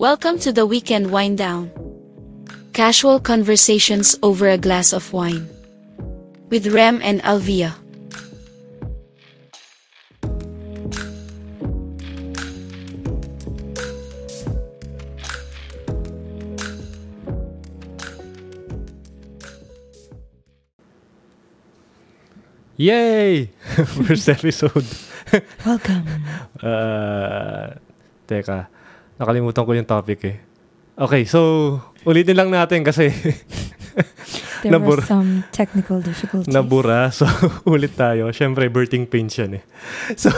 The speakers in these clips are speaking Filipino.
Welcome to the weekend wind down. Casual conversations over a glass of wine. With Rem and Alvia. Yay! First episode. Welcome. Uh, teka, nakalimutan ko yung topic eh. Okay, so ulitin lang natin kasi There Nabura. were some technical difficulties. nabura. So ulit tayo. Siyempre, birthing pains yan eh. So,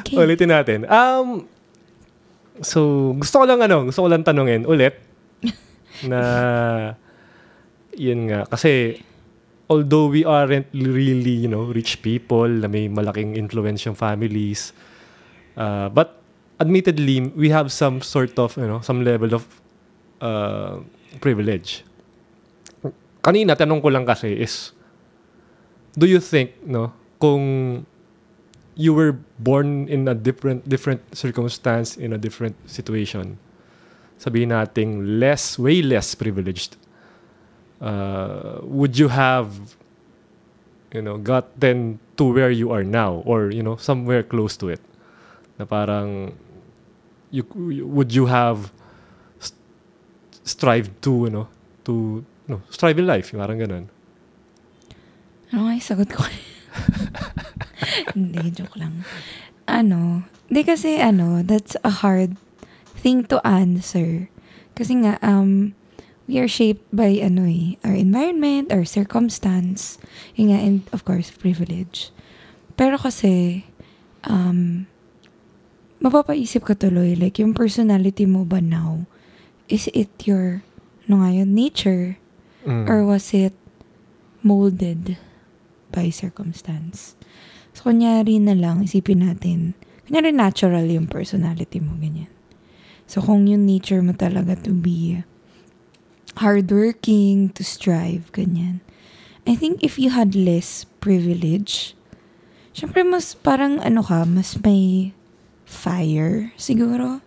Okay. ulitin natin. Um, so, gusto ko lang ano, gusto ko lang tanungin ulit na yun nga. Kasi although we aren't really, you know, rich people na may malaking influence yung families, uh, but admittedly, we have some sort of, you know, some level of uh, privilege. Kanina, tanong ko lang kasi is, do you think, no, kung you were born in a different different circumstance, in a different situation, sabihin nating less, way less privileged, uh, would you have, you know, gotten to where you are now or, you know, somewhere close to it? Na parang, you, would you have st- strived to, you know, to, no, strive in life, parang ganun. Ano nga yung sagot ko? Hindi, joke lang. Ano, di kasi ano, that's a hard thing to answer. Kasi nga, um, we are shaped by ano eh, our environment, our circumstance, yun nga, and of course, privilege. Pero kasi, um, mapapaisip ka tuloy, like, yung personality mo ba now, is it your, ano nga yun, nature? Mm. Or was it molded by circumstance? So, kunyari na lang, isipin natin, kunyari natural yung personality mo, ganyan. So, kung yung nature mo talaga to be hardworking, to strive, ganyan. I think if you had less privilege, syempre mas parang ano ka, mas may fire, siguro.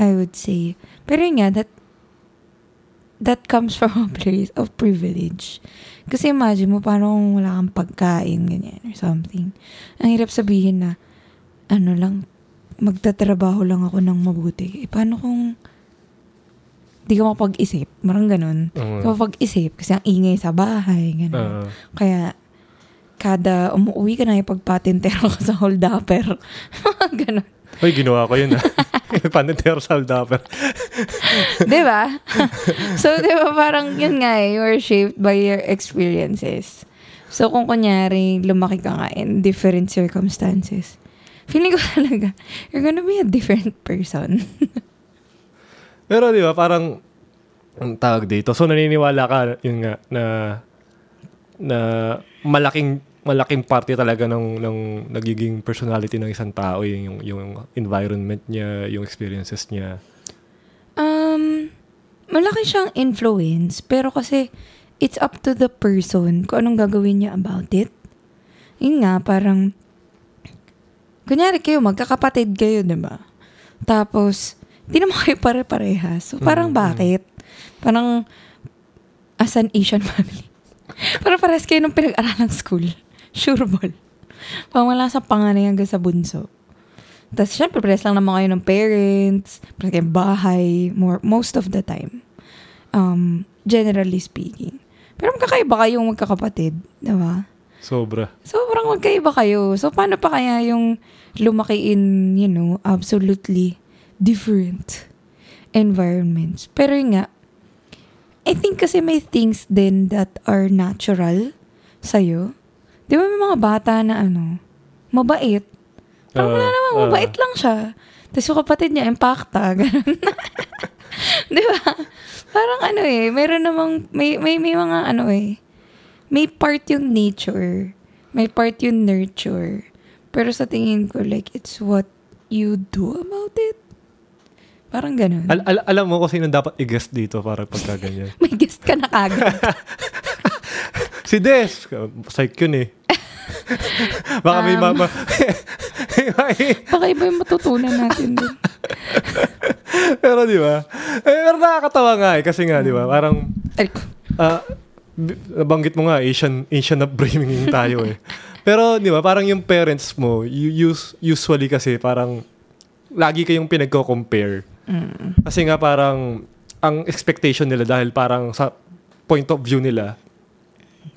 I would say. Pero yun nga, that that comes from a place of privilege. Kasi imagine mo, paano kung wala kang pagkain, ganyan, or something. Ang hirap sabihin na, ano lang, magtatrabaho lang ako ng mabuti. Eh, paano kung di ka makapag-isip? Marang ganun. Mm. Kapag-isip, kasi ang ingay sa bahay, ganun. Uh, Kaya, kada umuwi ka na, ipagpatintero ka sa holdapper. ganun. Uy, ginawa ko yun ah. Panitero sa Aldapper. di ba? so, di ba parang yun nga eh, you are shaped by your experiences. So, kung kunyari, lumaki ka nga in different circumstances, feeling ko talaga, you're gonna be a different person. Pero di ba, parang, ang tawag dito. So, naniniwala ka, yun nga, na, na malaking, malaking parte talaga ng, ng nagiging personality ng isang tao, yung, yung environment niya, yung experiences niya. um, malaki siyang influence, pero kasi, it's up to the person kung anong gagawin niya about it. Yun nga, parang, kunyari kayo, magkakapatid kayo, di ba? Tapos, di naman kayo pare-parehas. So, parang Mm, mm. bakit? Parang, as an Asian family, parang parehas kayo nung pinag-aralang school. Sure ball. Pang wala sa panganay hanggang sa bunso. Tapos, syempre, parehas lang naman kayo ng parents, parehas kayong bahay, more, most of the time. Um, generally speaking. Pero magkakaiba kayong magkakapatid, di ba? Sobra. Sobrang magkaiba kayo. So, paano pa kaya yung lumaki in, you know, absolutely different environments? Pero yun nga, I think kasi may things din that are natural sa'yo. Di ba may mga bata na ano, mabait. Parang wala Ah, naman, ah. mabait lang siya. Tapos yung kapatid niya, impacta. Ganun. Di ba? Parang ano eh, meron namang, may, may, may mga ano eh, may part yung nature, may part yung nurture. Pero sa tingin ko, like, it's what you do about it. Parang ganun. Al- al- alam mo kung sino dapat i-guest dito para pagka ganyan. may guest ka na kagad. si Des! Psych yun eh. Baka may Um, mama... Baka iba yung matutunan natin dun. pero di ba? Eh, pero nakakatawa nga eh. Kasi nga, di ba? Parang, b- nabanggit mo nga, Asian, Asian upbringing tayo eh. Pero, di ba, parang yung parents mo, you, use, usually kasi parang, lagi kayong pinagko-compare. Mm. Kasi nga parang, ang expectation nila dahil parang sa point of view nila,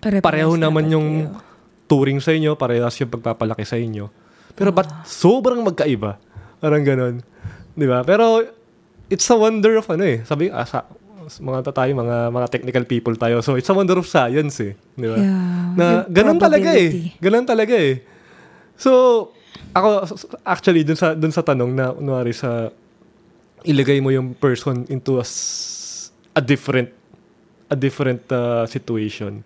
Pare-parehas pareho naman yung kayo. Touring sa inyo, parehas yung pagpapalaki sa inyo. Pero ba't sobrang magkaiba? Parang ganon. Di ba? Pero it's a wonder of ano eh. Sabi, ah, sa, mga ta- tayo, mga, mga technical people tayo. So it's a wonder of science eh. Di ba? Yeah. Na ganon talaga eh. Ganon talaga eh. So, ako, actually, dun sa, dun sa tanong na, unwari sa, ilagay mo yung person into a, a different, a different uh, situation.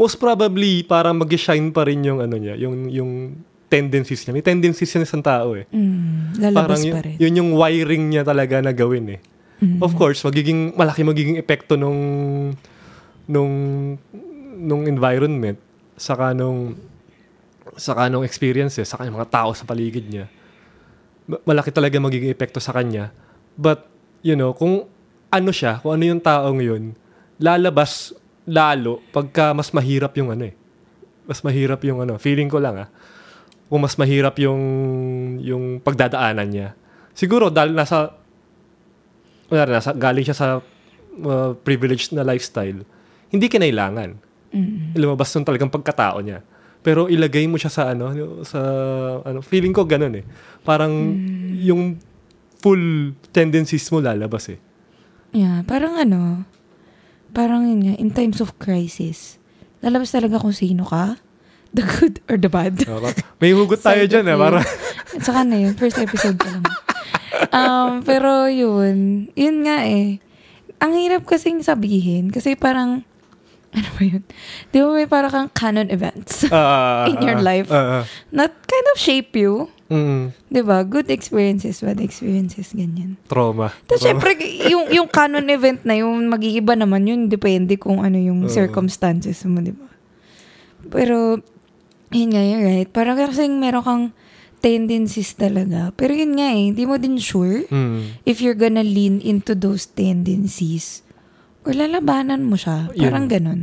Most probably, parang mag-shine pa rin yung ano niya, yung, yung tendencies niya. May tendencies yan isang tao eh. Mm, lalabas Parang pa yun, rin. yun yung wiring niya talaga na gawin eh. Mm. Of course, magiging malaki magiging epekto nung nung nung environment saka nung saka nung experiences saka yung mga tao sa paligid niya. Ma- Malaki talaga magiging epekto sa kanya. But you know, kung ano siya, kung ano yung taong yun, lalabas lalo pagka mas mahirap yung ano eh. Mas mahirap yung ano, feeling ko lang ah. Kung mas mahirap yung yung pagdadaanan niya. Siguro dahil nasa wala nasa galing siya sa uh, privileged na lifestyle, hindi kinailangan. Mm. Lumabas nun talagang pagkatao niya. Pero ilagay mo siya sa ano, sa ano, feeling ko ganun eh. Parang yung full tendencies mo lalabas eh. Yeah, parang ano, parang yun nga, in times of crisis, lalabas talaga kung sino ka, the good or the bad. May hugot tayo dyan eh. Para, Saka na yun, first episode pa lang. um, pero yun, yun nga eh. Ang hirap kasing sabihin, kasi parang, ano ba yun? Di ba may parang kang canon events ah, In your ah, life. ah, ah. that kind of shape you. Mm, Di ba? Good experiences, bad experiences, ganyan. trauma. Tapos syempre, yung, yung canon event na yung mag-iiba naman yun, depende kung ano yung Oo. circumstances mo, di ba? Pero, yun nga, you're right. Parang kasing meron kang tendencies talaga. Pero yun nga eh, hindi mo din sure Mm. if you're gonna lean into those tendencies or lalabanan mo siya. Yun. Parang ganun.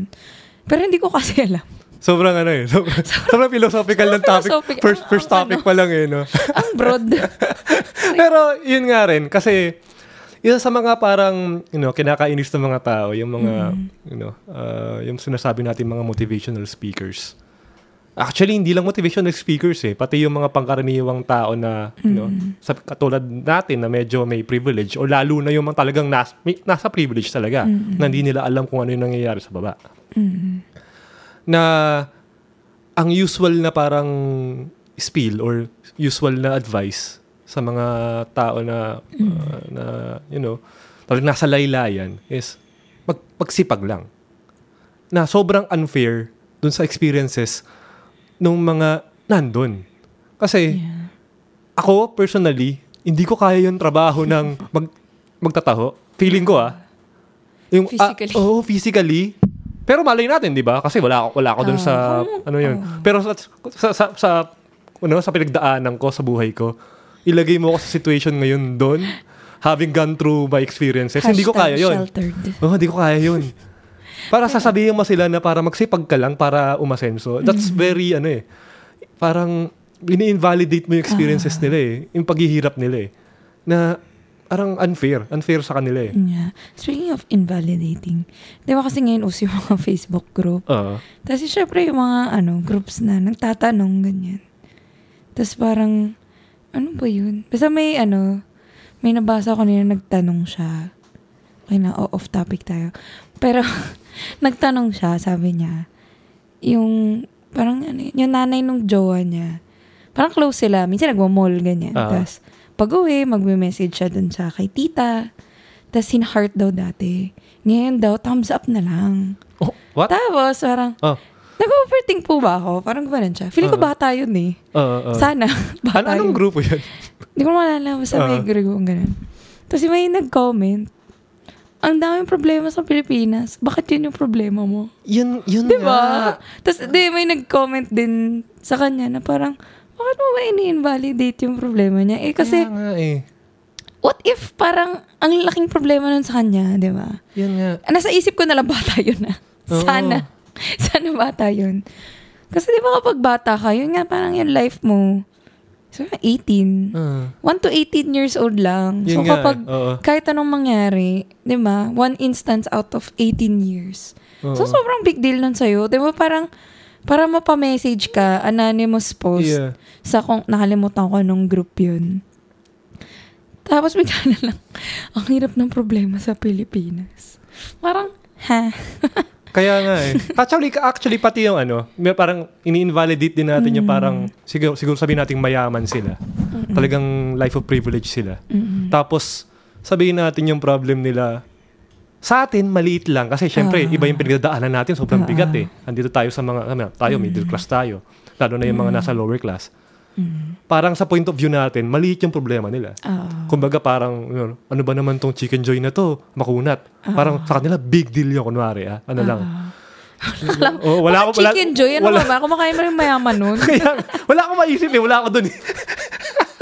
Pero hindi ko kasi alam. Sobrang ano eh. Sobrang, sobrang philosophical ng topic. philosophical. First, first topic ano. pa lang eh, no? Ang broad. Pero yun nga rin kasi isa sa mga parang you know kinakainis ng mga tao yung mga you know uh, yung sinasabi natin mga motivational speakers. Actually hindi lang motivational speakers eh pati yung mga pangkaraniwang tao na you know sa katulad natin na medyo may privilege o lalo na yung mga talagang nas, may, nasa privilege talaga na hindi nila alam kung ano yung nangyayari sa baba. Mm. Na ang usual na parang spiel or usual na advice sa mga tao na uh, na you know talagang nasa laylayan is mag, magsipag lang. Na sobrang unfair dun sa experiences nung mga nandun. Kasi Yeah. ako personally hindi ko kaya yung trabaho ng mag, magtataho. Feeling ko ah. Yung ah, Physically. oo physically pero malay natin di ba kasi wala ako wala ako dun Ah, sa kung- ano yun ah. pero sa sa sa, sa ano sa pinagdaanan ko sa buhay ko ilagay mo ako sa situation ngayon doon having gone through my experiences hindi ko kaya yun sheltered. Oh, hindi ko kaya yun. Para sasabihin mo sila na para magsipag ka lang para umasenso. That's very, ano eh, parang ini-invalidate mo yung experiences nila eh. Yung paghihirap nila eh. Na parang unfair. Unfair sa kanila eh. Yeah. Speaking of invalidating, di ba kasi ngayon uso yung mga Facebook group? Oo. Tapos syempre yung mga ano, groups na nagtatanong ganyan. Tapos parang, ano ba yun? Basta may ano, may nabasa ko nila nagtanong siya. Okay na, off topic tayo. Pero, nagtanong siya, sabi niya, yung, parang ano, yun, yung nanay nung jowa niya, parang close sila. Minsan nagmamall, ganyan. Ah. Tapos, pag uwi, magme-message siya dun sa kay tita. Tapos, in-heart daw dati. Ngayon daw, thumbs up na lang. Oh, what? Tapos, parang, Oh. nag-overthink po ba ako? Parang gano'n siya. Feeling ko Oo. bata yun eh. Oo. Sana, Ano, bata anong yun. grupo yun? Hindi ko maalala. Basta may Oo. grupo gano'n. Tapos may nag-comment, ang daming problema sa Pilipinas. Bakit yun yung problema mo? Yun, yun Di nga. ba? Tapos di, may nag-comment din sa kanya na parang, bakit mo ba ini-invalidate yung problema niya? Eh kasi, Kaya nga eh. what if parang ang laking problema nun sa kanya, di ba? Yan nga. Nasa isip ko na lang bata yun na. Oo. Sana. Sana bata yun. Kasi di ba kapag bata ka, yun nga parang yung life mo. So, 18. Ah. 1 to 18 years old lang. so, Yun nga kapag oo. kahit anong mangyari, di ba? One instance out of 18 years. So, Oo. sobrang big deal nun sa'yo. Di ba parang, para mapamessage ka, anonymous post Yeah. sa kung nakalimutan ko nung group yun. Tapos bigla na lang, ang hirap ng problema sa Pilipinas. Parang, ha? Kaya nga eh. Actually, actually pati yung ano, may parang ini-invalidate din natin yung parang, siguro, siguro sabihin natin mayaman sila. Talagang life of privilege sila. Mm-mm. Tapos, sabihin natin yung problem nila, sa atin, maliit lang. Kasi syempre, Ah. iba yung pinagdadaanan natin. Sobrang Ah. bigat eh. Andito tayo sa mga, ano, tayo, middle class tayo. Lalo na yung mga nasa lower class. Mm. Parang sa point of view natin, maliit yung problema nila. Ah. Kumbaga parang, you know, ano ba naman tong chicken joy na to? Makunat. Parang sa kanila, big deal yung kunwari. Ah. Ano lang. Oh, wala ako, wala, Chicken joy, ano wala, ba? Kumakain mo rin mayaman nun. kaya, wala akong maisip eh. Wala ako dun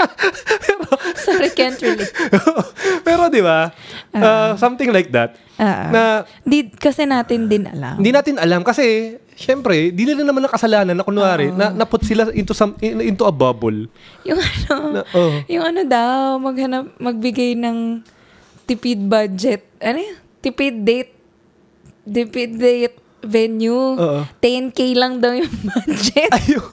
eh. Sorry, can't relate. Pero di ba? uh, something like that. Ah. Na di, kasi natin din alam. hindi natin alam kasi syempre, di nila naman nakasalanan na kunwari, na naput sila into some in- into a bubble. Yung ano, Na, oh. yung ano daw, maghanap, magbigay ng tipid budget. Ano yun? Tipid date. Tipid date venue. Oo. 10K lang daw yung budget. Ayun.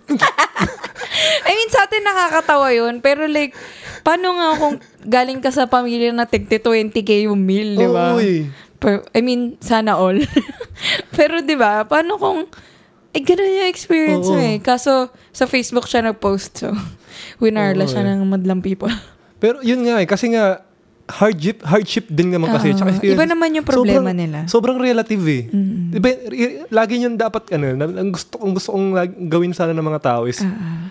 I mean, sa atin nakakatawa yun. Pero like, paano nga kung galing ka sa pamilya na tigti 20k yung meal, di ba? Uy. Per- I mean, sana all. Pero di ba, paano kung, eh, ganun yung experience mo Oo. eh. Kaso, sa Facebook siya nag-post, so, winarla Oo, siya eh. ng madlang people. Pero yun nga eh, kasi nga, hardship, hardship din naman kasi. Oo. tsaka experience. Iba naman yung problema sobrang, nila. Sobrang relative eh. Mm. Diba, i- lagi yun dapat, ano, ang gusto, ang gusto kong gawin sana ng mga tao is, Ah,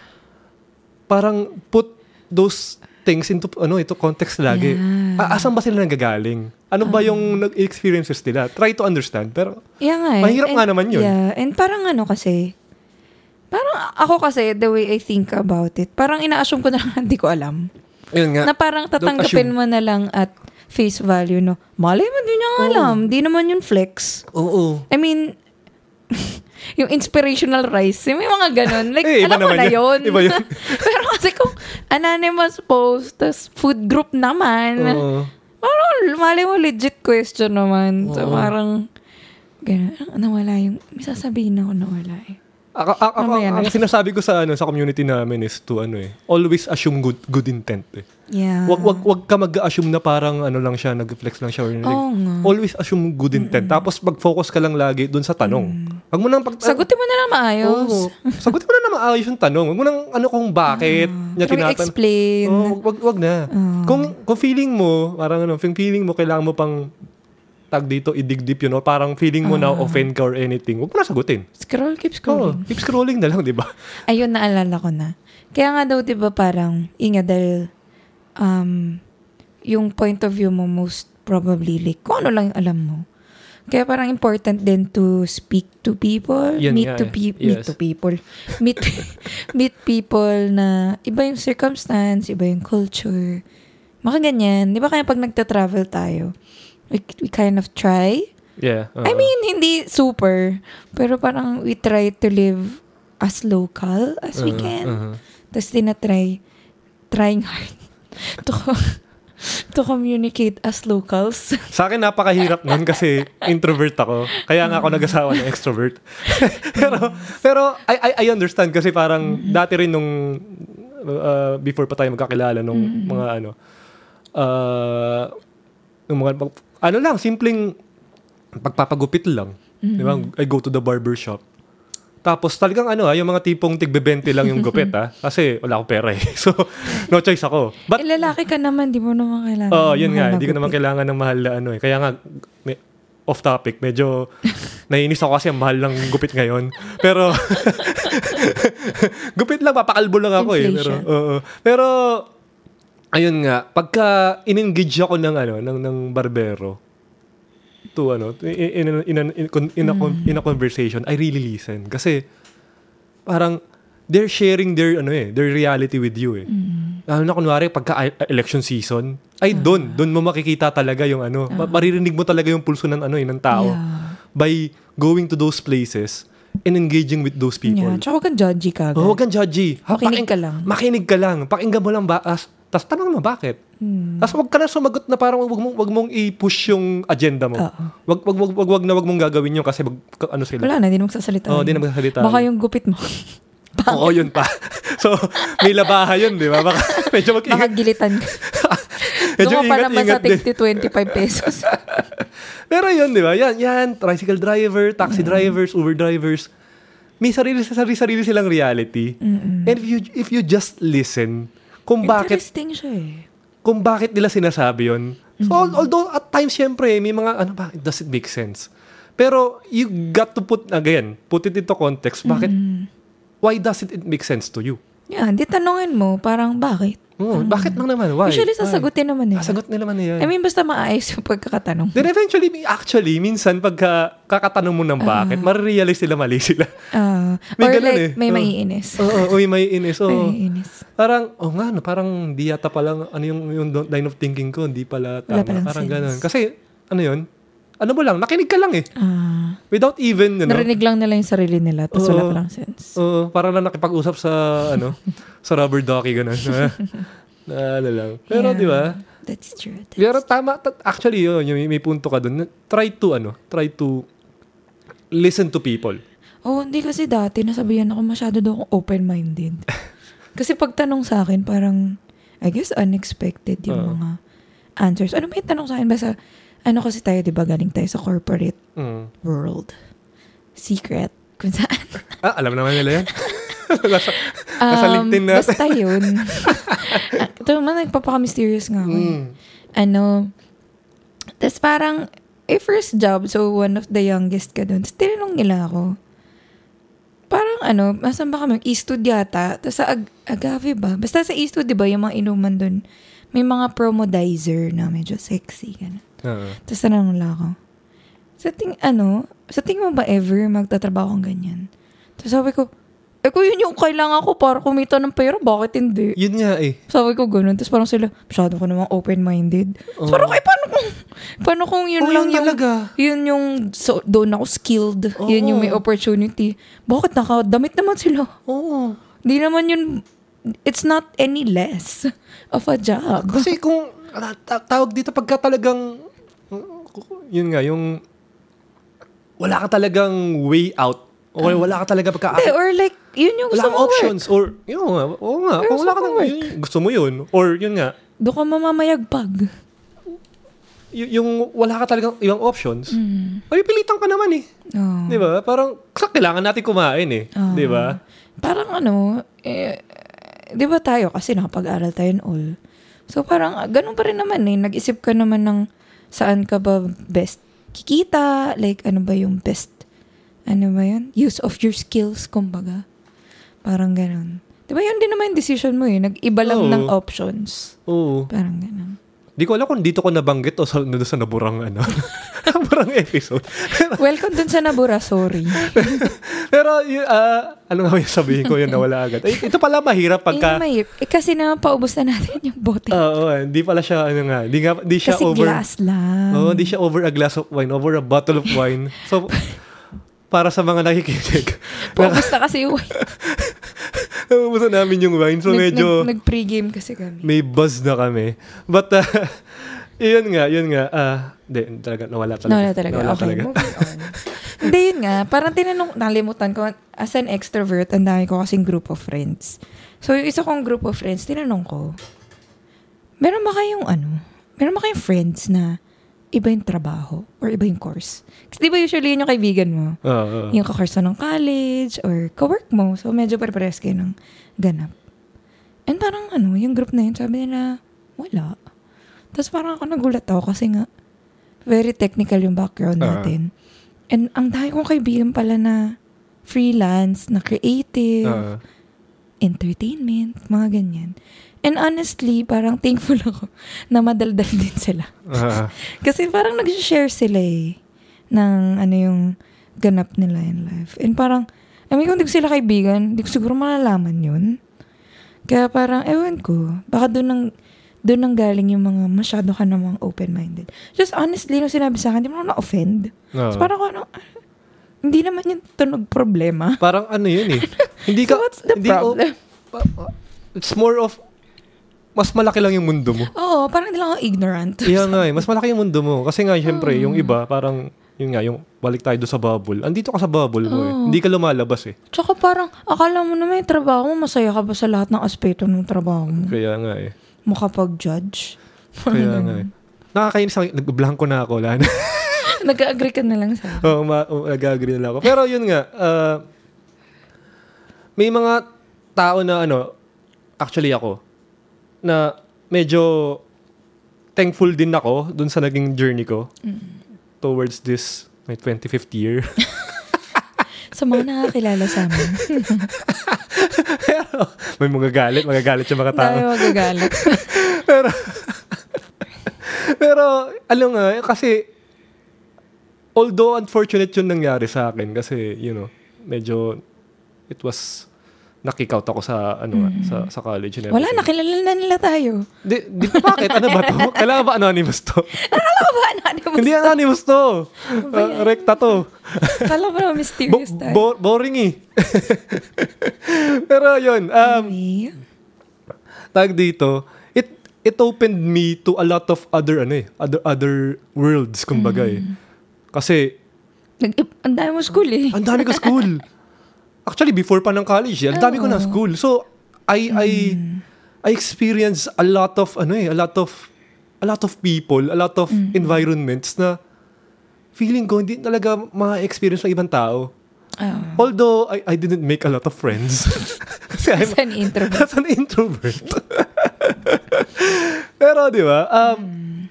parang put those things into ano ito context lagi. Yeah. Ah, asan ba sila nanggagaling? Ano ba yung nag-experiences nila? Try to understand. Pero yeah nga eh. Mahirap And- nga naman yun. Yeah, and parang ano kasi, parang ako kasi, the way I think about it, parang ina-assume ko na lang hindi ko alam. Yun nga. Na parang tatanggapin mo na lang at face value, no? Malay mo, di niya nga alam. Di naman yun flex. Oo. I mean, yung inspirational rice, may mga ganun. Like, Eh, alam mo na yun. yun. Iba yun. Pero kasi kung anonymous post, tas food group naman, Oo. parang mali mo legit question naman. So, Oo. parang, ganun. Ah, Nawala yung, may sasabihin ako nawala eh. Ako, ako, ako- Mamaya na. ang sinasabi ko sa ano sa community namin is to ano eh, always assume good good intent eh. Yeah. Wag wag wag ka mag-assume na parang ano lang siya, nag-flex lang siya or like, Oo nga. always assume good intent. Tapos mag-focus ka lang lagi dun sa tanong. Wag mo nang pag Sagutin mo na lang maayos. Oo. Sagutin mo na na maayos yung tanong. Wag mo nang ano kung bakit niya Pero tinatanong. explain. Oo, wag, wag na. Oo. Kung, kung feeling mo, parang ano, kung feeling mo, kailangan mo pang tag dito, idig deep yun, or parang feeling mo na offend ka or anything, wag mo na sagutin. Scroll, keep Oo, scrolling. keep scrolling na lang, di ba? Ayun, naalala ko na. Kaya nga daw, di ba, parang, inga dahil, um, yung point of view mo most probably, like, kung ano lang yung alam mo. Kaya parang important din to speak to people, Yan meet nga to eh. pe- meet Yes. to people, meet meet people na iba yung circumstance, iba yung culture. Mga ganyan. Di ba kaya pag nagta-travel tayo, we, we kind of try Yeah. oo. I mean, hindi super. Pero parang we try to live as local as we Uh, can. uh-huh. Tapos tinatry, trying hard to, to communicate as locals. Sa akin, napakahirap nun kasi introvert ako. Kaya nga ako nag-asawa ng extrovert. pero, pero I, I, I understand kasi parang dati rin nung uh, before pa tayo magkakilala nung mga ano, uh, nung mga, ano lang, simpleng pagpapagupit lang. Di ba? I go to the barber shop. Tapos talagang ano ah, yung mga tipong tigbe-20 lang yung gupit ah. Kasi wala akong pera eh. So, no choice ako. But eh, lalaki ka naman, di mo naman kailangan. Oo, ng yun nga. Hindi ko naman kailangan ng mahal na ano eh. Kaya nga, may, off topic, medyo naiinis ako kasi ang mahal ng gupit ngayon. Pero, gupit lang, papakalbo lang ako eh. Pero, Inflation. oo. Pero, ayun nga, pagka in-engage ako ng ano, ng, ng barbero, to ano, in, in, in, in, in, in, a, con- in a conversation, I really listen. Kasi, parang, they're sharing their ano eh, their reality with you eh. Mm. Lalo na kunwari pagka i- election season, ay doon, doon mo makikita talaga yung ano, ma- maririnig mo talaga yung pulso ng ano eh, ng tao Yeah. by going to those places and engaging with those people. Yeah. Tsaka huwag kang judgy ka. Oh, huwag kang judgy. Ha, Makinig paking- ka lang. Makinig ka lang. Pakinggan mo lang ba? As, tas tanong mo bakit? Hmm. Tapos wag ka na sumagot na parang wag mong, wag mong i-push yung agenda mo. Oo. Wag, wag, wag, wag, wag na wag mong gagawin yun kasi wag, ano sila. Wala na, hindi na magsasalita. Oo, di na magsasalita. Baka yung gupit mo. Oo, yun pa. so, may labaha yun, di ba? Baka medyo Baka mag-ingat. gilitan ka. medyo Doon ka pa naman sa ingat-ingat din. tigti 25 pesos. Pero yun, di ba? Yan, yan. Tricycle driver, taxi drivers, Uber drivers. May sarili sarili sarili silang reality. Mm-mm. And if you if you just listen kung bakit Interesting siya eh. kung bakit nila sinasabi yun. So, al- although at times, syempre, may mga, ano ba, does it make sense? Pero, you got to put, again, put it into context. Bakit, why does it, it make sense to you? Yeah, di tanongin mo, parang bakit? Oh, bakit lang naman? Why? Usually, Why? sasagutin naman nila. Sasagot nila naman yan. I mean, basta maayos yung pagkakatanong. Then eventually, actually, minsan pagka kakatanong mo ng bakit, marirealize sila mali sila. Ah, May or ganun like, eh. may Oo. maiinis. Oo, oh, may inis. May Oh. maiinis. Parang, oh nga, no, parang di yata palang, ano yung, yung line of thinking ko, hindi pala Wala tama. palang parang sense. ganun. Kasi, ano yun? Ano mo lang, nakinig ka lang eh. Ah, Without even, you know, narinig lang nila yung sarili nila, tapos Oo. wala palang sense. Oo, parang na nakipag-usap sa, ano, sa rubber ducky, gano'n. na, ano lang. Pero, Yeah. di ba? That's true. That's Pero tama, ta- actually, yun, yung may, may punto ka dun. Try to, ano, try to listen to people. Oh, hindi kasi dati nasabihan ako masyado daw akong open-minded. kasi pag tanong sa akin, parang, I guess unexpected yung Oo. mga answers. Ano ba yung tanong sa akin? Basta, ano kasi tayo, di ba, galing tayo sa corporate Mm. world. Secret. Kung saan. Ah, alam naman nila yan. nasa, nasa LinkedIn natin. Um, Basta yun. Ah, Ito naman, nagpapaka-mysterious nga ako. eh. Mm. Ano, tas parang, eh, first job, so one of the youngest ka dun. Tapos tinanong nila ako, parang ano, masan ba kami? Eastwood yata. Tapos sa Ag- Agave ba? Basta sa Eastwood, di ba, yung mga inuman dun, may mga promodizer na medyo sexy. Ganun. Oo. Tapos tanong nila ako, sa ting, ano, sa tingin mo ba ever magtatrabaho kang ganyan? Tapos sabi ko, eh kung yun yung kailangan ko para kumita ng pera, bakit hindi? Yun nga eh. Sabi ko ganun. Tapos parang sila, masyado ko namang open-minded. Oo. parang, eh, paano kung, paano kung yun Oo, lang yun yung, talaga. yun yung, so, doon ako skilled. Oo. Yun yung may opportunity. Bakit nakadamit naman sila? Oo. Di naman yun, it's not any less of a job. Kasi kung, ah, ta- tawag dito pagka talagang, yun nga, yung, wala ka talagang way out. O wala ka talaga pagka, Hindi, or like, yun yung gusto mo work. options. Or, yun nga, oo nga. Kung wala ka work. yun, gusto mo yun. Or, yun nga, Doon ka mamamayagpag. y- yung wala ka talagang ibang options, Mm. mapipilitan ka naman eh. Oh. Di ba? Parang, kailangan natin kumain eh. Oo. Di ba? Parang ano, eh, di ba tayo kasi nakapag-aral tayo all. So parang ah, ganun pa rin naman eh. Nag-isip ka naman ng saan ka ba best kikita, like ano ba yung best, ano ba yun? Use of your skills, kumbaga. Parang ganun. Di ba yun din naman yung decision mo eh. Nag-iba lang Oo. ng options. Oo. Parang ganun. Di ko alam kung dito ko nabanggit o sa, sa naburang, ano, naburang episode. Welcome dun sa Nabura, sorry. Pero, ah, ano nga yung sabihin ko yun nawala agad. Ay, ito pala mahirap Pagka, pagka... eh, eh, kasi na paubos na natin yung bote. Oo, hindi pala siya, ano nga, di, nga, di siya kasi over... glass lang. Oo, di siya over a glass of wine, over a bottle of wine. So, para sa mga nakikinig, Paubos na kasi yung wine. naubusan namin yung wine. So, Nag- medyo nag, nag-pregame kasi kami. may buzz na kami. But, uh, yun nga, yun nga. Ah, di, talaga, nawala talaga. Nawala talaga. Nawala okay, talaga. moving on. Hindi, yun nga. Parang tinanong, nalimutan ko, as an extrovert, ang dami ko kasing group of friends. So, yung isa kong group of friends, tinanong ko, meron ba kayong ano, meron ba kayong friends na iba yung trabaho or iba yung course? Kasi di ba usually yun yung kaibigan mo? Oo, oo. Yung kakurso ng college or ka-work mo. So, medyo pare-pares kayo ng ganap. And parang ano, yung group na yun, sabi nila, wala. Tapos parang ako nagulat ako kasi nga, very technical yung background Ah. natin. And ang dami kong kaibigan pala na freelance, na creative, Oo. Entertainment, mga ganyan. And honestly, parang thankful ako na madaldal din sila. Ah, Kasi parang nag-share sila eh ng ano yung ganap nila in life. And parang, I mean, kung di ko sila kaibigan, di ko siguro malalaman yun. Kaya parang, ewan ko, baka doon nang, doon nang galing yung mga masyado ka namang open-minded. Just honestly, nung sinabi sa akin, di mo ako na-offend. Oo. So parang ako, ano, hindi naman yung tunog problema. Parang ano yun eh. hindi ka, So what's the hindi, problem? pa- pa- it's more of, mas malaki lang yung mundo mo. Oo, parang hindi lang ako ignorant. Kaya nga eh, mas malaki yung mundo mo. Kasi nga, syempre, yung iba, parang, yun nga, yung balik tayo doon sa bubble. Andito ka sa bubble mo eh. Oo. Hindi ka lumalabas eh. Tsaka parang, akala mo na may trabaho mo, masaya ka ba sa lahat ng aspeto ng trabaho mo? Kaya nga eh. Makapag-judge. Kaya nga eh. Nakakainis ako. Nag-blanco na ako. Na. Nag-agree ka na lang sa Oo, ma- oh, nag-agree na lang ako. Pero yun nga, ah, may mga tao na ano, actually ako, na medyo thankful din ako dun sa naging journey ko towards this my 25th year. Sa mga nakakilala sa amin. Pero may mga galit, magagalit yung mga tao. Dami magagalit. pero, pero, ano nga, kasi, although unfortunate yung nangyari sa akin, kasi, you know, medyo, it was, nakick out ako sa, ano, sa, sa college and Wala, everything. nakilala na nila tayo. Di, di, bakit? Ano ba to? Kailangan ba anonymous to? Ko ba anonymous? Hindi anonymous to. Uh, rekta to. Akala ko na Bo- mysterious tayo. bo- boring eh. Pero yun, um, Anyway, tag dito, it it opened me to a lot of other ano eh, other other worlds kumbaga eh. Kasi nag ang dami mo school eh. ang dami ko school. Actually before pa ng college, eh, ang dami ko na Oo. school. So I I I experienced a lot of ano eh, a lot of a lot of people, a lot of environments na feeling ko hindi talaga ma-experience ng ibang tao. Ah. Although I I didn't make a lot of friends. Kasi I'm As an introvert. As an introvert. Pero, di ba? Um,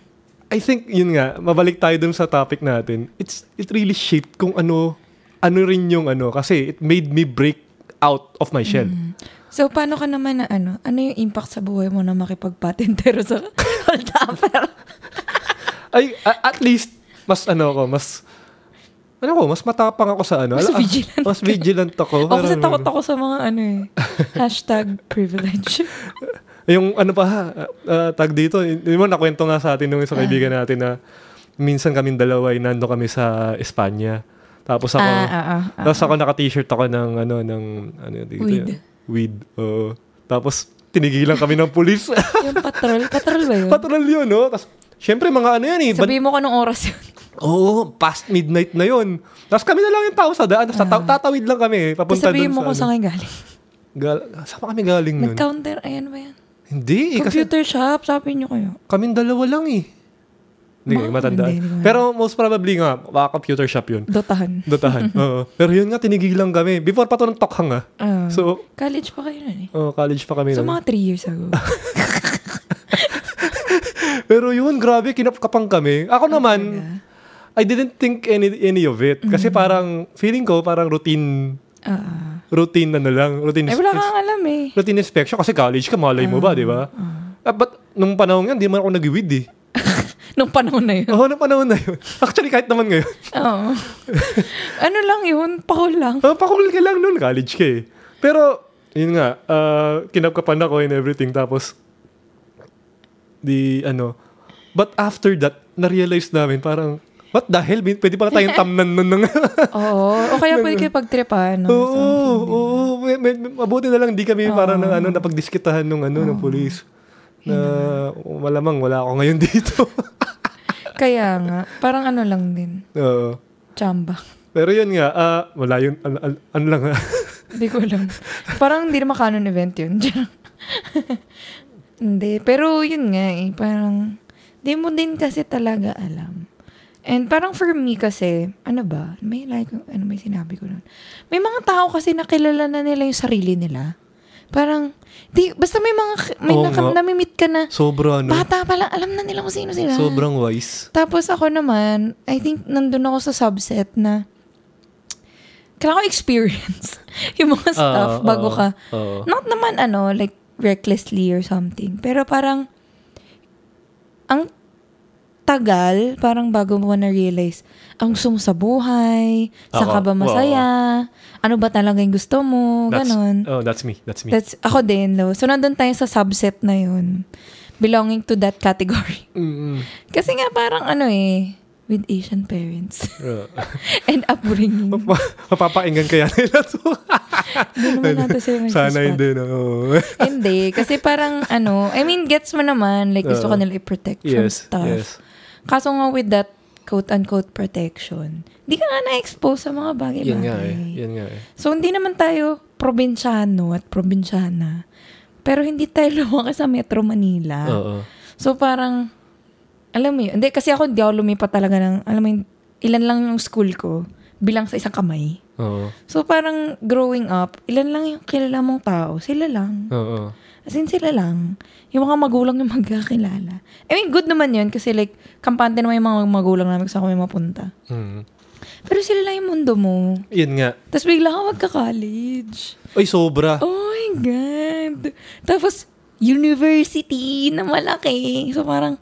I think, yun nga, mabalik tayo dun sa topic natin. It's, it really shaped kung ano, ano rin yung ano, kasi it made me break out of my shell. So, paano ka naman na ano? Ano yung impact sa buhay mo na makipagpatentero sa hold upper? Ay, at least, mas ano ko, mas, ano ko, mas matapang ako sa ano. Mas vigilant Mas vigilant ako. O, kasi takot ako sa mga ano eh. Hashtag privilege. Yung ano pa, uh, tag dito, yun mo, nakwento nga sa atin nung isang kaibigan natin na minsan kaming dalawa ay nando kami sa Espanya. Tapos ako, Ah, ah, ah, ah. tapos ako naka-t-shirt ako ng ano, ng, ano dito Weed. yun? Weed. oo. tapos tinigilan kami ng pulis. yung patrol. Patrol ba yun? Patrol yun, no? Tapos, syempre mga ano yan eh. Sabihin mo ka nung oras yun. Oo, past midnight na yun. Tapos kami na lang yung tao sa daan. Tapos tata- tatawid lang kami. Tapos Papunta Ah. sabihin dun mo sa kung ano. saan kayo galing. Gal- saan pa kami galing nun? Nag-counter, ayan ba yan? Hindi, eh, kasi Computer shop, sabi niyo kayo. kaming dalawa lang eh. Hindi, Baka matandaan. hindi, hindi ko Pero most probably nga, baka computer shop yun. Dotahan. Dotahan. Oo. Pero yun nga, tinigilan kami. Before pa to ng tokhang ah. Ah. So, college pa kayo nun eh. oh, college pa kami. So, nun. mga three years ago. Pero yun, grabe, kinapkapang kami. Ako naman, I didn't think any any of it. Kasi Mm-hmm. parang, feeling ko, parang routine, Ah. Routine ano lang. Routine, eh, wala kang alam eh. routine inspection. Kasi college ka, malay mo ba, di ba? Ah, but, nung panahon yan, di man ako nag-weed eh. Nung panahon na yun. Oo, nung panahon na yun. Actually, kahit naman ngayon. Oo. ano lang yun? Pakul lang. Uh, pakul ka lang noon, college ka eh. Pero, yun nga, uh, kinapkapan ako and everything. Tapos, di, ano, but after that, na-realize namin, parang, what the hell, pwede pala tayong tamnan nun ng... Oo. O kaya pwede kayo pagtripan. Oo, No? oo, oo. May- may- mabuti na lang, di kami parang ng, ano, napagdiskitahan nung, ano, ng police. Na, malamang, wala ako ngayon dito. Kaya nga. Parang ano lang din. Oo. Chamba. Pero yun nga, ah, wala yun, ano, ano, ano lang, ah. Hindi ko alam. Parang hindi naman canon event yun. hindi. Pero yun nga eh. Parang, di mo din kasi talaga alam. And parang for me kasi, ano ba? May like, ano may sinabi ko nun? May mga tao kasi nakilala na nila yung sarili nila. Parang, di, basta may mga, may Oo naka, nga. namimit ka na, Sobra, ano, bata pa lang, alam na nila kung sino sila. sobrang wise. Tapos ako naman, I think nandun ako sa subset na kailangan ko experience yung mga stuff Oo, bago oo, ka. oo. Not naman ano, like recklessly or something. Pero parang, ang tagal, parang bago mo na-realize, ang mo sa buhay, saan ka Oo, ba masaya, ano ba talaga yung gusto mo, That's, ganon. Oh, that's me. That's me. That's, ako din, no? So, nandun tayo sa subset na yun. Belonging to that category. Mm-mm. Kasi nga parang ano eh, with Asian parents Uh, and upbringing. mapa- mapapakinggan kaya nila to. Hindi naman natin sila Sana hindi, no? Hindi. Kasi parang ano, I mean, gets mo naman, like gusto Oo. ka nila i-protect from yes, stuff. yes. Kaso nga with that quote-unquote protection, di ka nga na-expose sa mga bagay-bagay. Yan nga eh. Yan nga eh. So, hindi naman tayo probinsyano at probinsyana. Pero hindi tayo lumaki sa Metro Manila. Oo. So, parang, alam mo yun. Hindi, kasi ako, hindi ako lumipat talaga ng, alam mo yun, ilan lang yung school ko bilang sa isang kamay. Oo. So, parang growing up, ilan lang yung kilala mong tao. Sila lang. Oo. As in, sila lang. Yung mga magulang yung magkakilala. I mean, good naman yun kasi like, kampante naman yung mga magulang namin saan kami mapunta. Mm. Pero sila lang yung mundo mo. Yan nga. Tapos bigla ka magka-college. Ay, sobra. Oh my God. Tapos, university na malaki. So, parang,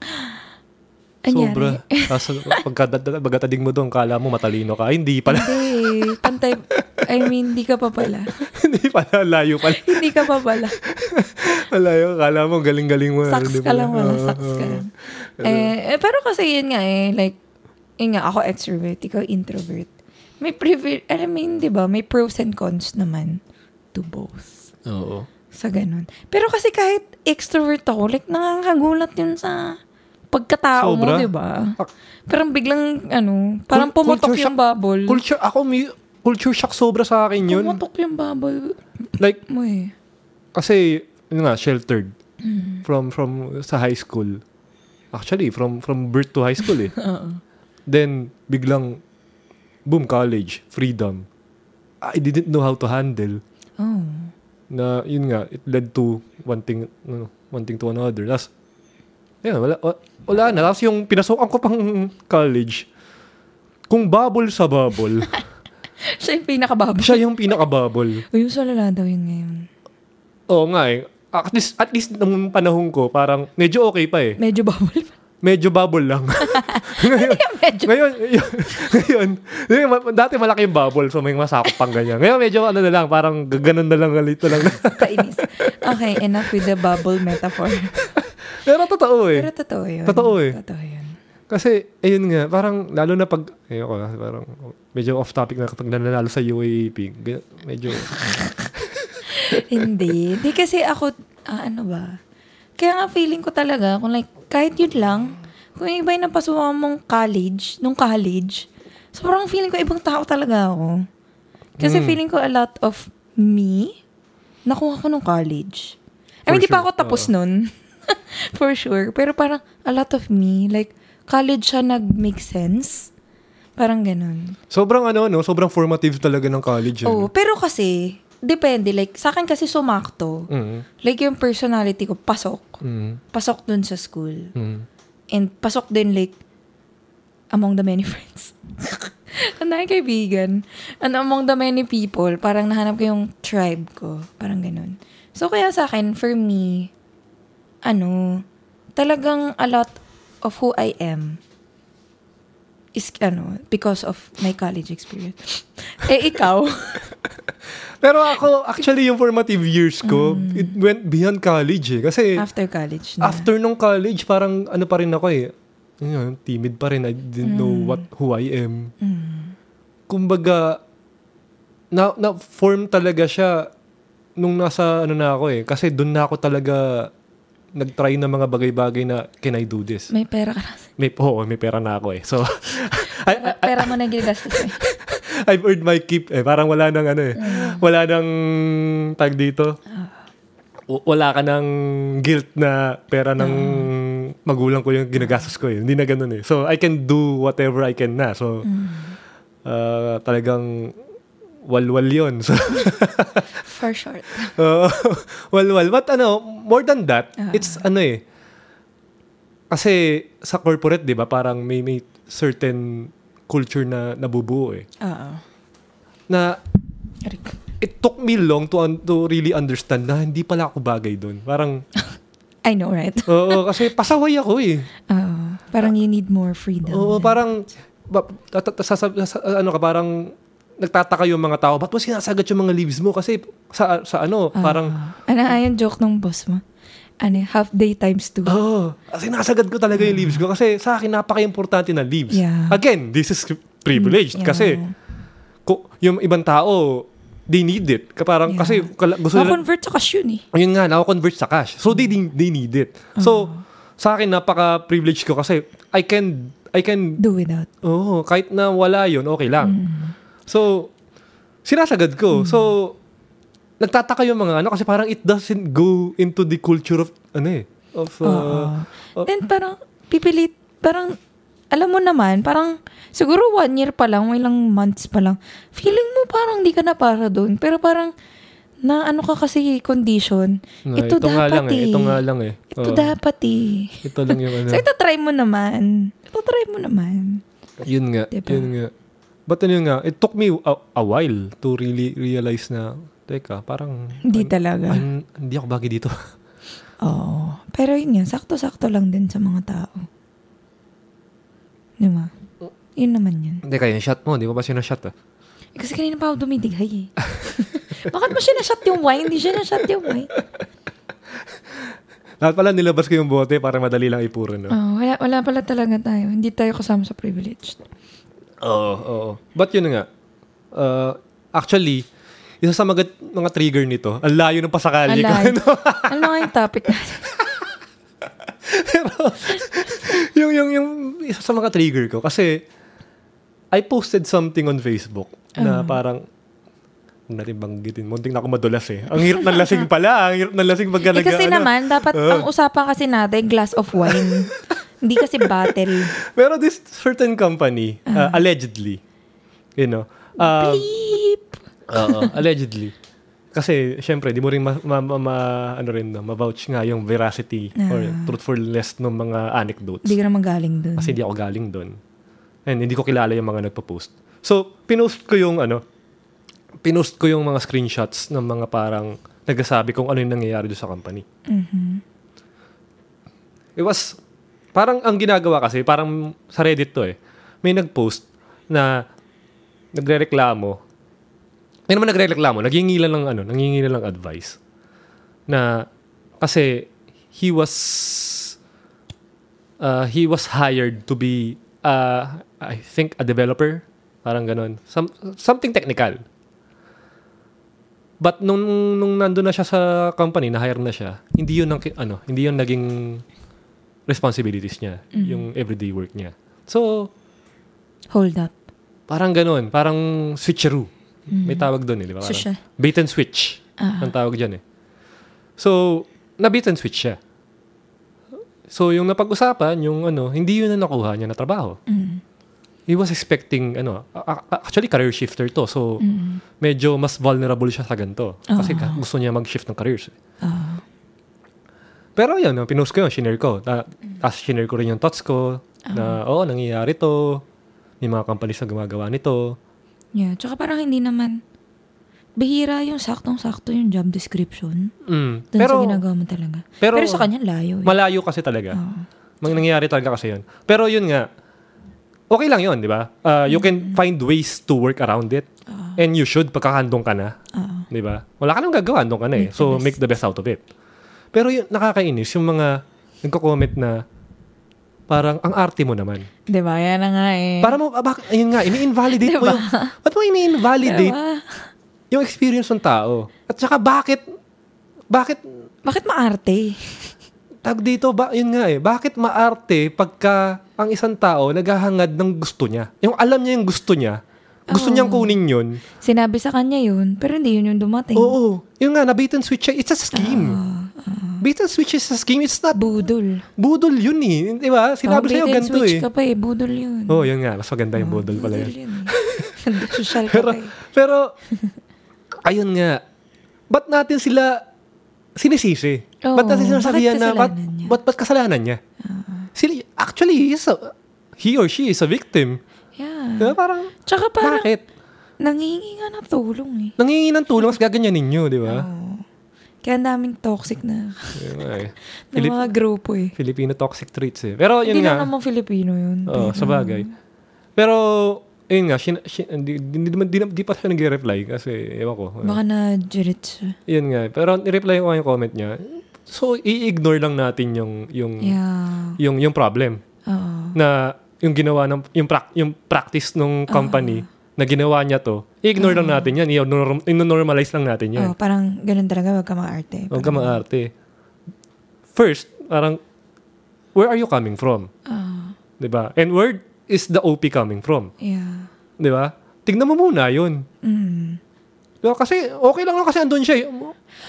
anyari? Sobra. Tapos pagka- pagkatadig mo doon, kala mo matalino ka. Ay, hindi pala. Hindi. Pantay. I mean, hindi ka pa pala. hindi pala. Layo pala. hindi ka pa pala. Malayo. Kala mo galing-galing mo. Hindi ka lang wala. Sucks ka lang. Eh, eh, pero kasi yun nga eh, like, yun nga, ako extrovert, ikaw introvert. May privilege, alam mo yun, di ba? May pros and cons naman to both. Oo. Sa ganun. Pero kasi kahit extrovert ako, like, nakakagulat yun sa pagkatao mo, di ba? Parang biglang, ano, parang Cul- pumutok culture yung shock. bubble. Culture, ako, may, culture shock sobra sa akin yun. Pumutok yung bubble Like, mo eh. kasi, yun nga, sheltered. Mm. From, from, sa high school. Actually, from, from birth to high school eh. Then, biglang, boom, college, freedom. I didn't know how to handle. Oh. Na, yun nga, it led to one thing, ano, one thing to another. Tapos, yun, wala, wa- wala na. Tapos yung pinasukan ko pang college, kung bubble sa bubble, Siya yung pinakababal. siya yung pinaka-bubble. O yung sa lala daw yun ngayon. Oo nga eh. At least, at least nung panahon ko, parang medyo okay pa eh. Medyo bubble pa. Medyo bubble lang. ngayon, Medyo. ngayon, ngayon, ma- dati malaki yung bubble, so may masakop pang ganyan. Ngayon medyo ano na lang, parang gaganon na lang, galito lang. Kainis. Okay, enough with the bubble metaphor. Pero totoo eh. Pero totoo yun. Totoo eh. Totoo yun. Kasi, ayun nga, parang, lalo na pag, ayoko na, parang, medyo off topic na kapag nanalo sa UAAP, ganyan, medyo, Hindi. Hindi kasi ako, ah, ano ba? Kaya nga feeling ko talaga, kung like, kahit yun lang, kung iba yung napasukan mong college, nung college, sobrang feeling ko ibang tao talaga ako. Kasi Mm. feeling ko a lot of me, nakuha ko nung college. I mean, For di pa ako tapos nun. For sure. Pero parang a lot of me, like, college siya nag-make sense. Parang ganun. sobrang ano, no, sobrang formative talaga ng college. Oo, Ano? pero kasi, depende. Like, sa akin kasi sumakto. Mm, Like, yung personality ko, pasok. mm, Pasok dun sa school. mm. And pasok din, like, among the many friends. Ang dami kaibigan. And among the many people, parang nahanap ko yung tribe ko. Parang ganun. So, kaya sa akin, for me, ano, talagang a lot of who I am is, ano, because of my college experience. eh, ikaw? Pero ako, actually, yung formative years ko, it went beyond college eh. Kasi, After college na. after nung college, parang ano pa rin ako eh. Yun nga, timid pa rin. I didn't know what who I am. Mm. Kumbaga, na, na form talaga siya nung nasa ano na ako eh. Kasi doon na ako talaga nag-try ng mga bagay-bagay na can I do this? May pera ka na. May, oo, may pera na ako eh. So, I, I, pera mo na ginagastos eh. I've earned my keep eh. Parang wala nang ano eh. Wala nang tag dito. W- Wala ka ng guilt na pera ng magulang ko yung ginagastos ko eh. Hindi na ganun eh. So, I can do whatever I can na. So, ah, talagang walwal yun. So, For short. Oo. walwal. But ano, more than that, it's ano eh. Kasi sa corporate, di ba, parang may, may certain culture na nabubuo eh. Oo. Na it took me long to un- to really understand na hindi pala ako bagay doon. Parang, I know, right? oo, kasi pasaway ako eh. Oo. Parang you need more freedom. Oo, parang, ba, ano ka, parang, nagtataka yung mga tao, ba't mo sinasagat yung mga leaves mo? Kasi, sa, sa ano, parang, Ano nga yung joke ng boss mo? Ano, half day times two. oh, sinasagad ko talaga yung leaves ko kasi sa akin napaka-importante ng leaves. Yeah. Again, this is privileged Yeah. kasi ko, yung ibang tao, they need it. Parang, Yeah. kasi gusto nila, Na-convert sa cash yun eh. Ayun nga, nako-convert sa cash. So they they need it. So sa akin napaka privileged ko kasi I can I can Do without. oh, kahit na wala 'yun, okay lang. Mm. So sinasagad ko. So nagtataka yung mga ano kasi parang it doesn't go into the culture of ano eh of uh, Oo. oh. Then parang, pipilit, parang, alam mo naman, parang, siguro one year pa lang, ilang months pa lang, feeling mo parang di ka na para doon. Pero parang, na ano ka kasi condition, na, ito, nga dapat lang eh. eh. Ito nga lang eh. Ito Oo. dapat eh. Ito lang yung ano. So ito try mo naman. Ito try mo naman. Yun nga, Diba? yun nga. But ano yun nga, it took me a, a while to really realize na, teka, parang, Hindi talaga. an- hindi ako bagay dito. Oo. Pero yun yun, sakto-sakto lang din sa mga tao. Di ba? Yun naman yun. hindi kaya yung shot mo, di mo ba sinashot ah? Eh, kasi kanina pa ako dumidighay eh. Bakit mo sinashot yung wine? Hindi siya nashot yung wine. Lahat pala nilabas ko yung bote para madali lang ipurin. No? Oh, wala, wala pala talaga tayo. Hindi tayo kasama sa privileged. Oo, oo. But yun nga, uh, actually, isa sa mga, mga trigger nito, ang layo ng pasakali ko. Alay. Ano? ano nga yung topic natin? yung, yung, yung isa sa mga trigger ko, kasi I posted something on Facebook na parang, huwag natin banggitin. Munting na ako madulas eh. Ang hirap ng lasing pala. Ang hirap ng lasing pagka Eh, kasi ano. naman, dapat Oo. ang usapan kasi natin, glass of wine. Hindi kasi bottle. Pero this certain company, uh, allegedly, you know, um, Beep! Oo, allegedly. Kasi, syempre, di mo rin ma, ma, ma- ma- ano rin, no, ma-vouch nga yung veracity or truthfulness ng mga anecdotes. Hindi ka naman galing dun. Kasi hindi ako galing doon. And hindi ko kilala yung mga nagpo-post. So, pinost ko yung ano, pinost ko yung mga screenshots ng mga parang nagsasabi kung ano yung nangyayari doon sa company. Mhm. It was, parang ang ginagawa kasi, parang sa Reddit to eh, may nag-post na nagre-reklamo. May naman nagre-reklamo, naghingilan ng ano, nanghingilan ng advice. Na, kasi, he was, uh, he was hired to be, uh, I think, a developer. Parang ganon. Some, something technical. But nung, nung nandun na siya sa company, na-hire na siya, hindi yun, ang, ano, hindi yun naging responsibilities niya, yung everyday work niya. So, Hold up. parang ganun, parang switcheroo. May tawag doon eh, di ba? So Parang siya. bait and switch. Ang tawag dyan eh. So, na bait and switch siya. So, yung napag-usapan, yung ano, hindi yun na nakuha niya na trabaho. Mm. He was expecting, ano, actually career shifter to. So, medyo mas vulnerable siya sa ganito. Kasi ka- gusto niya mag-shift ng careers. eh. Ah. Pero yun, no, pinost ko yun, shinare ko. Ta- Tapos shinare ko rin yung thoughts ko na, oo, nangyayari to. May mga companies na gumagawa nito. yeah. Tsaka parang hindi naman, bihira yung saktong-sakto yung job description. Mm. Dun Pero, sa ginagawa mo talaga. pero, Pero, sa kanya, layo. Eh. malayo kasi talaga. Oo. Mang nangyayari talaga kasi yun. Pero yun nga, okay lang yun, di ba? Uh, you can find ways to work around it. And you should pagkakandong ka na. Oo. Di ba? Wala ka nang gagawa, andong ka na eh. Make So, best. make the best out of it. Pero yung nakakainis, yung mga nagko-comment na parang ang arte mo naman. Diba? Yan na nga eh. Para mo, ah, bak, ayun nga, ini-invalidate mo Diba? yung, ba't mo ini-invalidate Diba? yung experience ng tao? At saka bakit, bakit, Bakit maarte? tag dito, ba, yun nga eh, bakit maarte pagka ang isang tao naghahangad ng gusto niya? Yung alam niya yung gusto niya, gusto niyang kunin yun. Sinabi sa kanya yun, pero hindi yun yung dumating. Oo, yun nga, na bait and switch siya, it's a scheme. Ah, Bait and switch is a scheme, it's not budol. budol yun eh. Di ba? Sinabi Oh, sa'yo bait and ganito switch eh. ka pa eh, budol yun. Oo, oh, yun nga, mas maganda yung Oh, budol pala yun. yun eh. Social ka Pero, pa eh. pero, ayun nga, ba't natin sila sinisisi? Oo, ba't natin sinasabihan na, ba't, niya? ba't, ba't kasalanan niya? Sila, actually, he, is a, he or she is a victim. Diba? Parang, Tsaka parang, bakit? nangihingi nga ng tulong eh. Nangingi ng tulong, mas gaganyan ninyo, di ba? Oo. Kaya daming toxic na, eh. na Filip- mga grupo eh. Filipino toxic traits eh. Pero yun Hindi nga. lang naman Filipino yun. Oo, pero- sa bagay. Pero, yun nga, sin, sin, di, di, di, di, di pa siya nag-reply kasi, ewan ko. Baka na jirit siya. Yun nga. Pero, nireply ko nga yung comment niya. So, i-ignore lang natin yung, yung, Yeah. yung, yung problem. Oo. Na, yung ginawa ng, yung, prac, yung practice ng company, na ginawa niya to, i-ignore lang natin yan. I-norm- I-normalize lang natin yan. Oo, parang ganun talaga, wag ka maarte. Huwag ka maarte. First, parang, where are you coming from? Oo. 'Di ba? And where is the OP coming from? yeah. 'Di ba? Tignan mo muna 'yun. Mm. Diba? Kasi okay lang lang kasi andun siya. eh.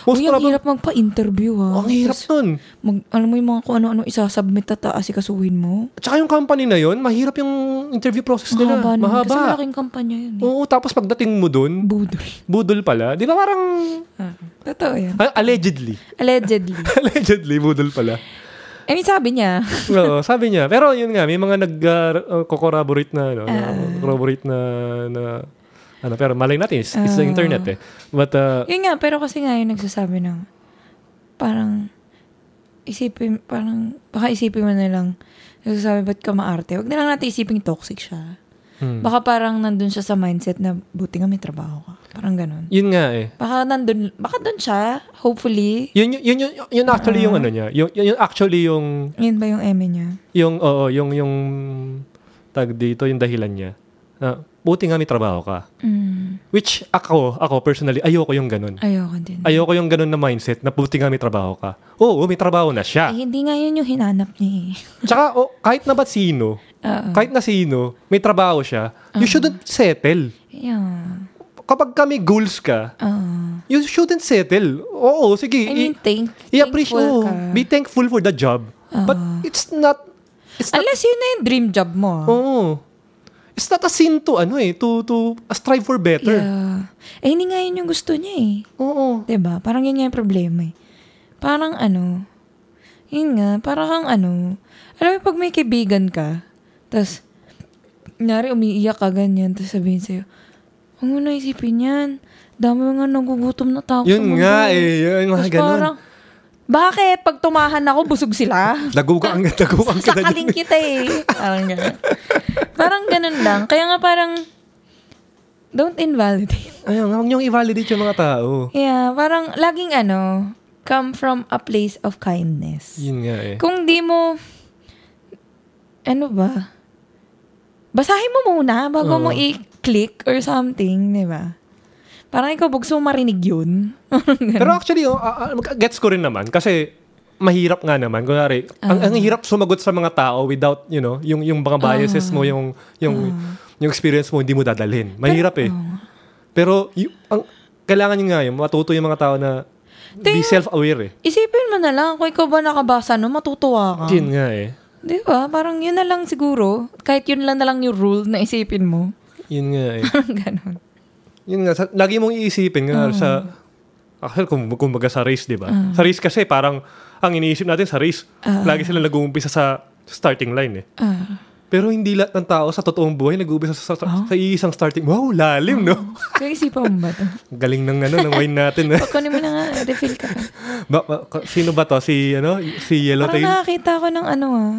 Most Uy, ang hirap magpa-interview ha. ang hirap Tas nun. Mag, alam mo yung mga kung ano-ano isasubmit at aasikasuhin mo. At saka yung company na 'yon, mahirap yung interview process nila. Mahaba. nun. Kasi Mahaba. malaking kampanya yun. Eh. Oo, tapos pagdating mo dun, Budol. budol pala. Di ba parang, Ah, totoo yan. ah, allegedly. Allegedly. allegedly, budol pala. I mean, sabi niya. Oo, sabi niya. Pero yun nga, may mga nag-corroborate na, ano, Ah. corroborate na, na, ano, pero malay natin, it's, it's the Ah. internet eh. But, uh, Yun nga, pero kasi nga yung nagsasabi ng parang isipin, parang baka isipin mo na lang nagsasabi ba't ka maarte? Huwag na lang natin isipin toxic siya. hmm. Baka parang nandun siya sa mindset na buti nga may trabaho ka. Parang ganun. yun nga eh. Baka nandun, baka dun siya, hopefully. Yun, yun, yun, yun, yun actually yung ano niya. Yun, yun, yun actually yung, Yun ba yung eme niya? yung, oo, yung, yung, tag dito, yung dahilan niya. Na, buti nga may trabaho ka. Mm, Which, ako, ako personally, ayoko yung ganun. ayoko din. Ayoko yung ganun na mindset na buti nga may trabaho ka. Oo, may trabaho na siya. Eh, hindi nga yun yung hinanap niya eh. Tsaka, oh, kahit na ba't sino, Oo. kahit na sino, may trabaho siya, you shouldn't settle. Yeah. Kapag kami goals ka, Oo. you shouldn't settle. Oo, sige. I mean, thank, i- i-appreciate, thankful oh, ka. be thankful for the job. But it's not, it's not, Unless yun na yung dream job mo. oo. It's not a sin to, ano eh, to, to strive for better. Yeah. Eh, hindi nga yun yung gusto niya eh. Oo. 'Di ba? Parang yun nga yung problema eh. Parang ano, yun nga, parang kang ano, alam mo pag may kaibigan ka, tas, nari umiiyak ka ganyan, tas sabihin sa'yo, huwag mo na isipin yan, dami nga nagugutom na tao sa Yun mundo." nga eh, yun mga ganun. parang, bakit? Pag tumahan ako, busog sila. Daguga ang daguga ang kita Sakaling kita eh. Parang ganun. Parang ganun lang. Kaya nga parang, don't invalidate. Ayun, huwag niyong i-validate yung mga tao. Yeah, parang laging ano, come from a place of kindness. Yun nga eh. Kung di mo, ano ba? Basahin mo muna bago mo Oo. i-click or something, di ba? Parang ikaw gusto mo marinig yun. Pero actually, oh, ah, ah, gets ko rin naman kasi mahirap nga naman. Kunwari, ang, ang hirap sumagot sa mga tao without, you know, yung, yung mga biases mo, yung, yung, yung experience mo, hindi mo dadalhin. Mahirap eh. Pero, y- ang, kailangan yun nga yun, matuto yung mga tao na be Ting- self-aware eh. Isipin mo na lang, kung ikaw ba nakabasa no, matutuwa ka. Yun nga eh. Di ba? Parang yun na lang siguro. Kahit yun lang na lang yung rule na isipin mo. Yun nga eh. Parang ganun. Yun nga, sa, lagi mong iisipin nga sa, actually, kung, kumbaga sa race, di ba? Sa race kasi, parang, ang iniisip natin sa race, lagi sila nag-uumpisa sa starting line eh. Ah. Pero hindi lahat ng tao sa totoong buhay nag-uumpisa sa, sa, sa isang starting. Wow, lalim, no? Kaya isipan mo ba ito? Galing ng ano, ng wine natin. eh. Pagkunin mo na nga, refill ka. ba, ba- sino ba to? Si, ano, si Parang Yellowtail? nakakita ko ng ano ah.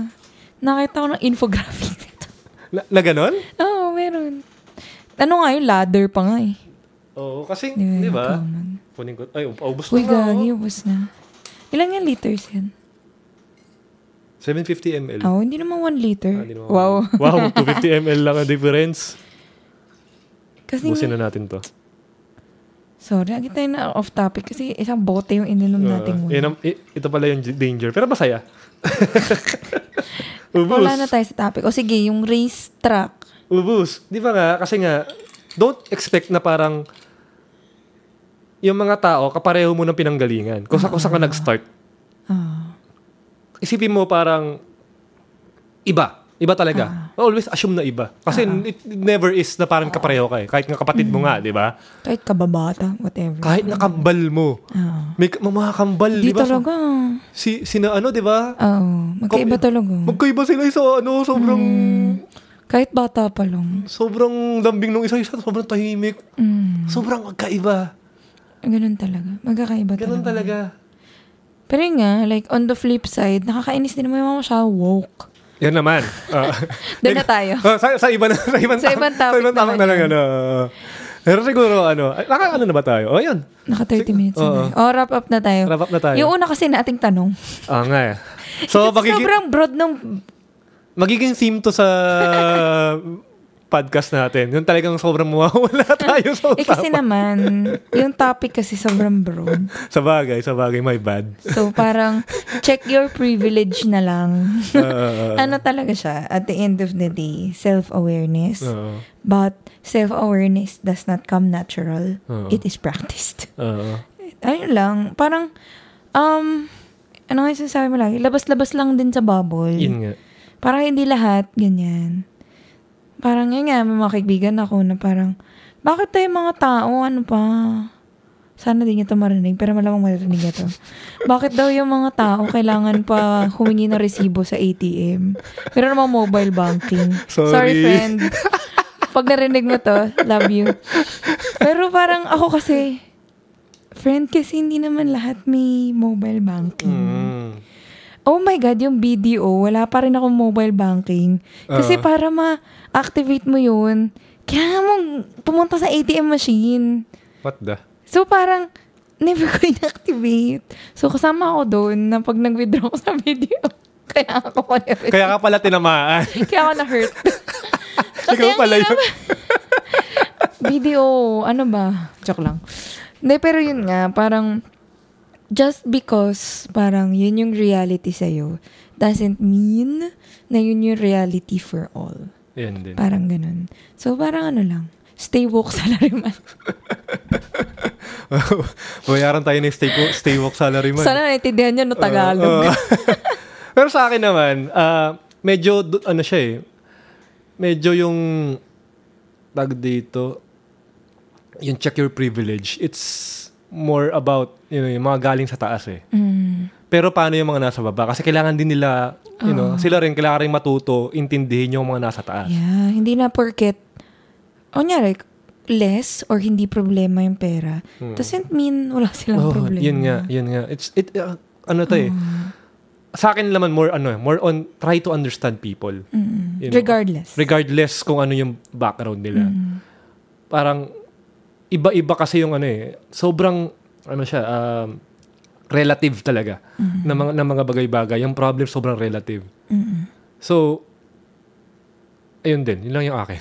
Nakita ko ng infographic nito. Na, na ganon? Oo, meron. Ano nga yung ladder pa nga eh. Oo, kasi, Di ba? common. Kunin ko. Ay, paubos Uy, na nga. gagi, oh. ubos na. Ilan yung liters yan? 750 ml. Oh, hindi naman 1 liter. Ah, naman- wow. wow, 250 ml lang ang difference. Kasi, Busin na natin to. sorry, lagi tayo na off topic kasi isang bote yung ininom natin Uh, muna. yun ang- i- ito pala yung danger. Pero masaya. Ubus. Wala na tayo sa topic. O sige, yung race track. Ubus. Di ba nga? Kasi nga, don't expect na parang yung mga tao, kapareho mo ng pinanggalingan. Kung sa kung saan ka nag-start. Ah. Isipin mo parang iba. Iba talaga. Always assume na iba. Kasi it never is na parang kapareho ka eh. Kahit nga kapatid mo nga, di ba? kahit kababata, whatever. Kahit nakambal mo. Ah. May mga kambal, Di di ba? talaga. Si, sina ano, di ba? Oo. magkaiba Kom- talaga. Magkaiba sila isa, ano, sobrang, Kahit bata pa lang. sobrang lambing nung isa, isa, sobrang tahimik. Mm. Sobrang magkaiba. Ganun talaga. Magkakaiba Ganun talaga. talaga. Pero yun nga, like, on the flip side, nakakainis din naman yung mga masyadong woke. Yan naman. Ah. Doon na tayo. Oh, sa, sa iba na, sa ibang, Sa ibang sa topic ibang topic na lang, ano. Pero siguro, ano, naka, ano na ba tayo? Oh, yun. Naka 30 minutes Oo. na. Oh, wrap up na tayo. Wrap up na tayo. Yung una kasi nating tanong. Ah, nga eh. So, magiging, sobrang broad nung... magiging theme to sa podcast natin. Yung talagang sobrang mawawala tayo sa Eh kasi usapan. naman, yung topic kasi sobrang broad. Sa bagay, sa bagay, my bad. So parang, check your privilege na lang. Uh, ano talaga siya, at the end of the day, self-awareness. Oo. But self-awareness does not come natural. Oo. It is practiced. Oo. Ayun lang, parang, um, ano nga yung sinasabi mo lagi? Labas-labas lang din sa bubble. Yun nga. Parang hindi lahat, ganyan. Parang yun nga, may mga kaibigan ako na parang, bakit tayo mga tao, ano pa? Sana di niya ito marinig, pero malamang marinig niya to. Bakit daw yung mga tao kailangan pa humingi ng resibo sa ATM? Pero naman mobile banking. Sorry. friend. Pag narinig mo to, love you. Pero parang ako kasi, friend, kasi hindi naman lahat may mobile banking. Mm. Oh my God, yung BDO, wala pa rin akong mobile banking. Kasi Oo. para ma-activate mo yun, kailangan mong pumunta sa ATM machine. What the? So parang, never ko in-activate. So kasama ako doon na pag nag-withdraw ko sa BDO, kaya ako ko Kaya ka pala tinamaan. Kaya ako na-hurt. Ikaw ang pala yun. BDO, ano ba? Joke lang. Hindi, pero yun nga, parang, just because parang yun yung reality sa'yo, doesn't mean na yun yung reality for all. Yan din. Parang ganun. So, parang ano lang, stay woke salaryman. Bayaran tayo ng stay, wo- stay walk salary man. Sana naintindihan nyo no Tagalog. Oo. Pero sa akin naman, ah, medyo, ano siya eh, medyo yung, tag dito, yung check your privilege, it's more about, you know, yung mga galing sa taas eh. Mm. Pero paano yung mga nasa baba? Kasi kailangan din nila, you know, sila rin, kailangan rin matuto, intindihin yung mga nasa taas. Yeah, hindi na porket, o nyari, less or hindi problema yung pera, doesn't mean wala silang Oh, problema. yun nga, yun nga. It's, it, uh, ano to eh. Sa akin naman more, ano eh, more on, try to understand people. Mm. You know, Regardless. regardless kung ano yung background nila. Mm. Parang iba-iba kasi yung ano eh, sobrang ano siya, um, relative talaga Mm-hmm. ng mga ng mga bagay-bagay. Yung problem sobrang relative. Mm-mm. So ayun din, yun lang yung akin.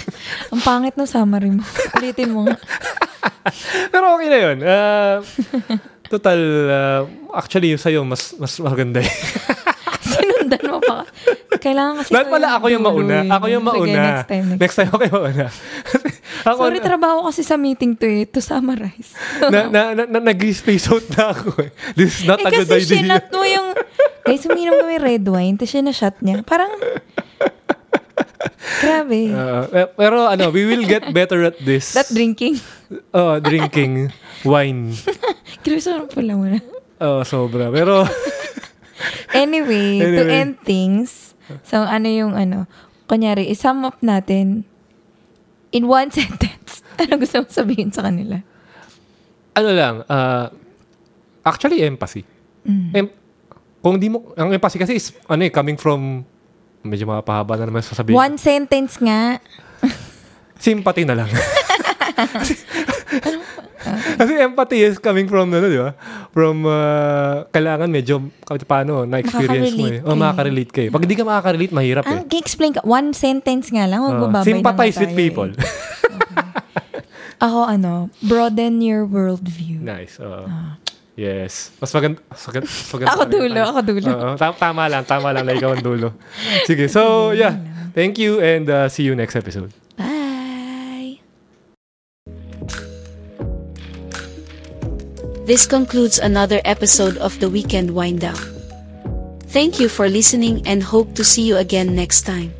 Ang pangit ng summary mo. Ulitin mo nga. Pero okay na yun. Uh, total, uh, actually yung sa'yo, mas, mas maganda eh. Kailangan kasi Lahat pala ako yung mauna. eh. Ako yung Sige, mauna. next time. Next. Next time ako yung mauna. ako, Sorry, trabaho kasi sa meeting to eh. To summarize. na, na, na, na, nag-space out na ako eh. This is not eh a good kasi idea. sinat mo yung... Guys, uminom kami red wine. Tapos sinashot niya. Parang... Grabe. Uh, eh, pero ano, we will get better at this. That drinking. Oh, drinking wine. Kriso pala mo na. Oh, sobra. Pero, Anyway, to Anyway. end things, so ano yung ano, kunyari, isum up natin in one sentence. Ano gusto mo sabihin sa kanila? ano lang, uh, actually, empathy. Mm. Em- kung di mo, ang empathy kasi is, ano eh, coming from, medyo mapahaba na naman sasabihin. One sentence nga. Sympathy na lang. kasi, kasi empathy is coming from, ano, di ba? From, uh, kailangan medyo, kahit paano, na-experience mo eh. O, eh. makaka-relate ka eh. Pag hindi ka makaka-relate, mahirap eh. Ang explain ka, one sentence nga lang, huwag Oh, babay sympathize with people. eh. Ako ano, broaden your worldview. nice. oo. Yes. Mas maganda. Mas maganda, mas maganda Ako dulo, ako dulo. Oo, ta- tama lang, tama lang na ikaw ang dulo. Sige, so yeah. Thank you and uh, see you next episode. This concludes another episode of the Weekend Wind. Thank you for listening and hope to see you again next time.